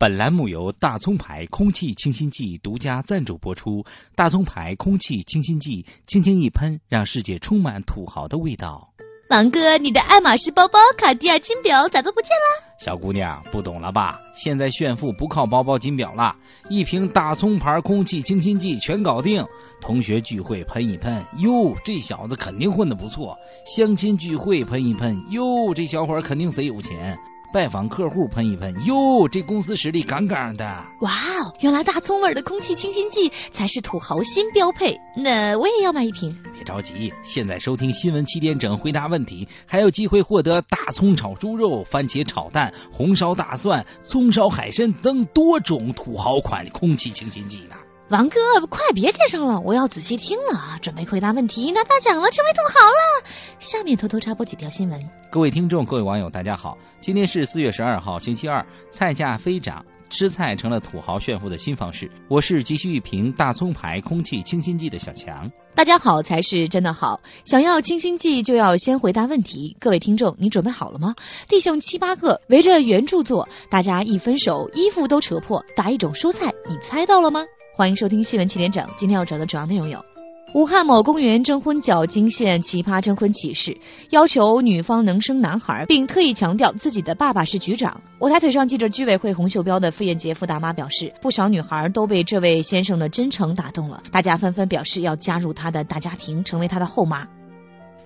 本栏目由大葱牌空气清新剂独家赞助播出。大葱牌空气清新剂，轻轻一喷，让世界充满土豪的味道。王哥，你的爱马仕包包、卡地亚金表咋都不见了？小姑娘，不懂了吧？现在炫富不靠包包、金表了，一瓶大葱牌空气清新剂全搞定。同学聚会喷一喷，哟，这小子肯定混得不错。相亲聚会喷一喷，哟，这小伙肯定贼有钱。拜访客户喷一喷，哟，这公司实力杠杠的。哇哦，原来大葱味的空气清新剂才是土豪新标配。那我也要买一瓶。别着急，现在收听新闻七点整，回答问题还有机会获得大葱炒猪肉、番茄炒蛋、红烧大蒜、葱烧海参等多种土豪款空气清新剂呢。王哥，快别介绍了，我要仔细听了啊！准备回答问题，拿大奖了，成为土豪了。下面偷偷插播几条新闻。各位听众，各位网友，大家好，今天是四月十二号，星期二，菜价飞涨，吃菜成了土豪炫富的新方式。我是急需一瓶大葱牌空气清新剂的小强。大家好才是真的好，想要清新剂就要先回答问题。各位听众，你准备好了吗？弟兄七八个围着圆柱坐，大家一分手，衣服都扯破，打一种蔬菜，你猜到了吗？欢迎收听新闻七点整，今天要整的主要内容有：武汉某公园征婚角惊现奇葩征婚启事，要求女方能生男孩，并特意强调自己的爸爸是局长。我台腿上系着居委会红袖标的傅艳杰傅大妈表示，不少女孩都被这位先生的真诚打动了，大家纷纷表示要加入他的大家庭，成为他的后妈。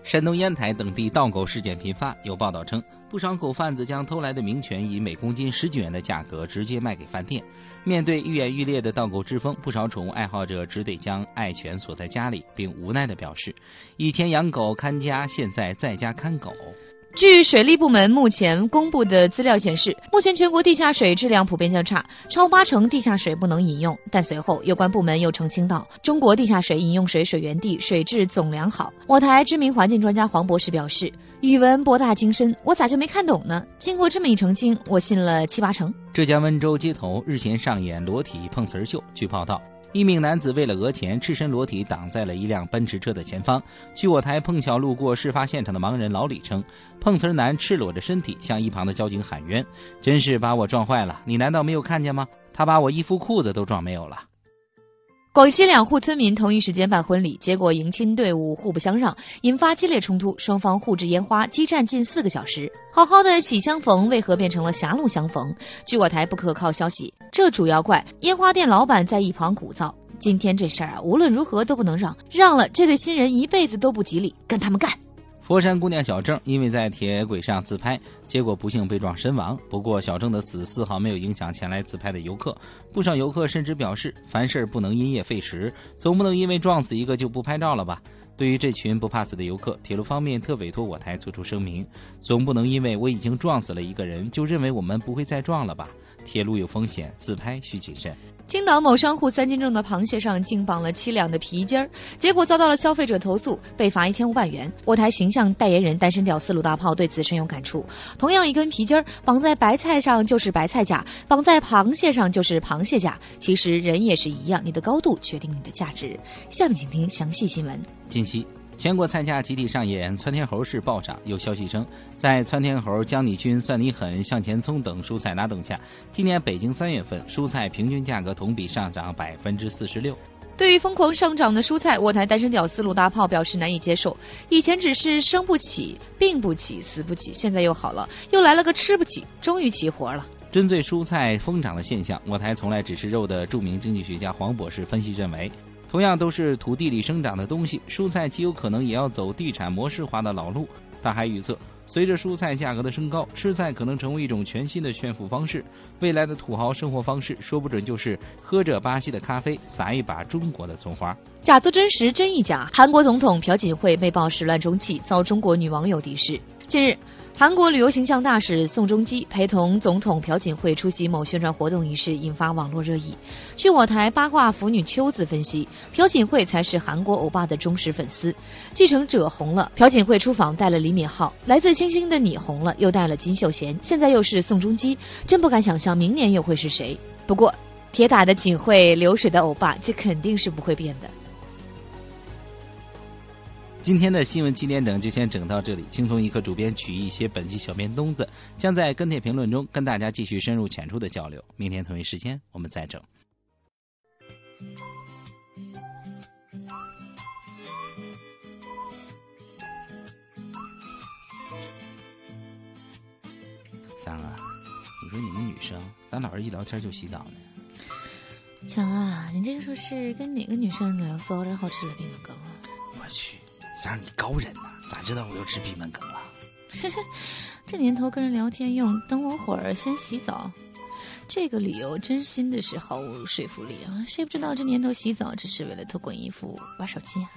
山东烟台等地盗狗事件频发，有报道称，不少狗贩子将偷来的名犬以每公斤十几元的价格直接卖给饭店。面对愈演愈烈的盗狗之风，不少宠物爱好者只得将爱犬锁在家里，并无奈地表示：“以前养狗看家，现在在家看狗。”据水利部门目前公布的资料显示，目前全国地下水质量普遍较差，超八成地下水不能饮用。但随后有关部门又澄清道，中国地下水饮用水水源地水质总良好。我台知名环境专家黄博士表示：“语文博大精深，我咋就没看懂呢？”经过这么一澄清，我信了七八成。浙江温州街头日前上演裸体碰瓷儿秀，据报道。一名男子为了讹钱，赤身裸体挡在了一辆奔驰车的前方。据我台碰巧路过事发现场的盲人老李称，碰瓷男赤裸着身体向一旁的交警喊冤：“真是把我撞坏了！你难道没有看见吗？他把我衣服裤子都撞没有了。”广西两户村民同一时间办婚礼，结果迎亲队伍互不相让，引发激烈冲突，双方互掷烟花，激战近四个小时。好好的喜相逢，为何变成了狭路相逢？据我台不可靠消息，这主要怪烟花店老板在一旁鼓噪。今天这事儿啊，无论如何都不能让，让了这对新人一辈子都不吉利，跟他们干。佛山姑娘小郑因为在铁轨上自拍，结果不幸被撞身亡。不过小郑的死丝毫没有影响前来自拍的游客，不少游客甚至表示：凡事不能因噎废食，总不能因为撞死一个就不拍照了吧？对于这群不怕死的游客，铁路方面特委托我台做出声明：总不能因为我已经撞死了一个人，就认为我们不会再撞了吧？铁路有风险，自拍需谨慎。青岛某商户三斤重的螃蟹上竟绑了七两的皮筋儿，结果遭到了消费者投诉，被罚一千五百元。我台形象代言人单身屌丝鲁大炮对此深有感触。同样一根皮筋儿绑在白菜上就是白菜价，绑在螃蟹上就是螃蟹价。其实人也是一样，你的高度决定你的价值。下面请听详细新闻。近期。全国菜价集体上演，窜天猴式暴涨。有消息称，在窜天猴、将你熏、蒜泥狠、向前冲等蔬菜拉动下，今年北京三月份蔬菜平均价格同比上涨百分之四十六。对于疯狂上涨的蔬菜，我台单身屌丝鲁大炮表示难以接受。以前只是生不起、病不起、死不起，现在又好了，又来了个吃不起，终于齐活了。针对蔬菜疯涨的现象，我台从来只吃肉的著名经济学家黄博士分析认为。同样都是土地里生长的东西，蔬菜极有可能也要走地产模式化的老路。他还预测，随着蔬菜价格的升高，吃菜可能成为一种全新的炫富方式。未来的土豪生活方式，说不准就是喝着巴西的咖啡，撒一把中国的葱花。假作真实，真亦假。韩国总统朴槿惠被曝始乱终弃，遭中国女网友敌视。近日。韩国旅游形象大使宋仲基陪同总统朴槿惠出席某宣传活动一事引发网络热议。据我台八卦腐女秋子分析，朴槿惠才是韩国欧巴的忠实粉丝。继承者红了，朴槿惠出访带了李敏镐；来自星星的你红了，又带了金秀贤。现在又是宋仲基，真不敢想象明年又会是谁。不过，铁打的锦惠，流水的欧巴，这肯定是不会变的。今天的新闻七点整就先整到这里。轻松一刻主编曲艺写本期小编东子将在跟帖评论中跟大家继续深入浅出的交流。明天同一时间我们再整。三啊，你说你们女生咋老是一聊天就洗澡呢？强啊，你这说是跟哪个女生聊骚，然后吃了闭门羹啊？我去，三儿你高人呐，咋知道我又吃闭门羹了？这年头跟人聊天用等我会儿先洗澡，这个理由真心的是毫无说服力啊！谁不知道这年头洗澡只是为了脱光衣服玩手机啊？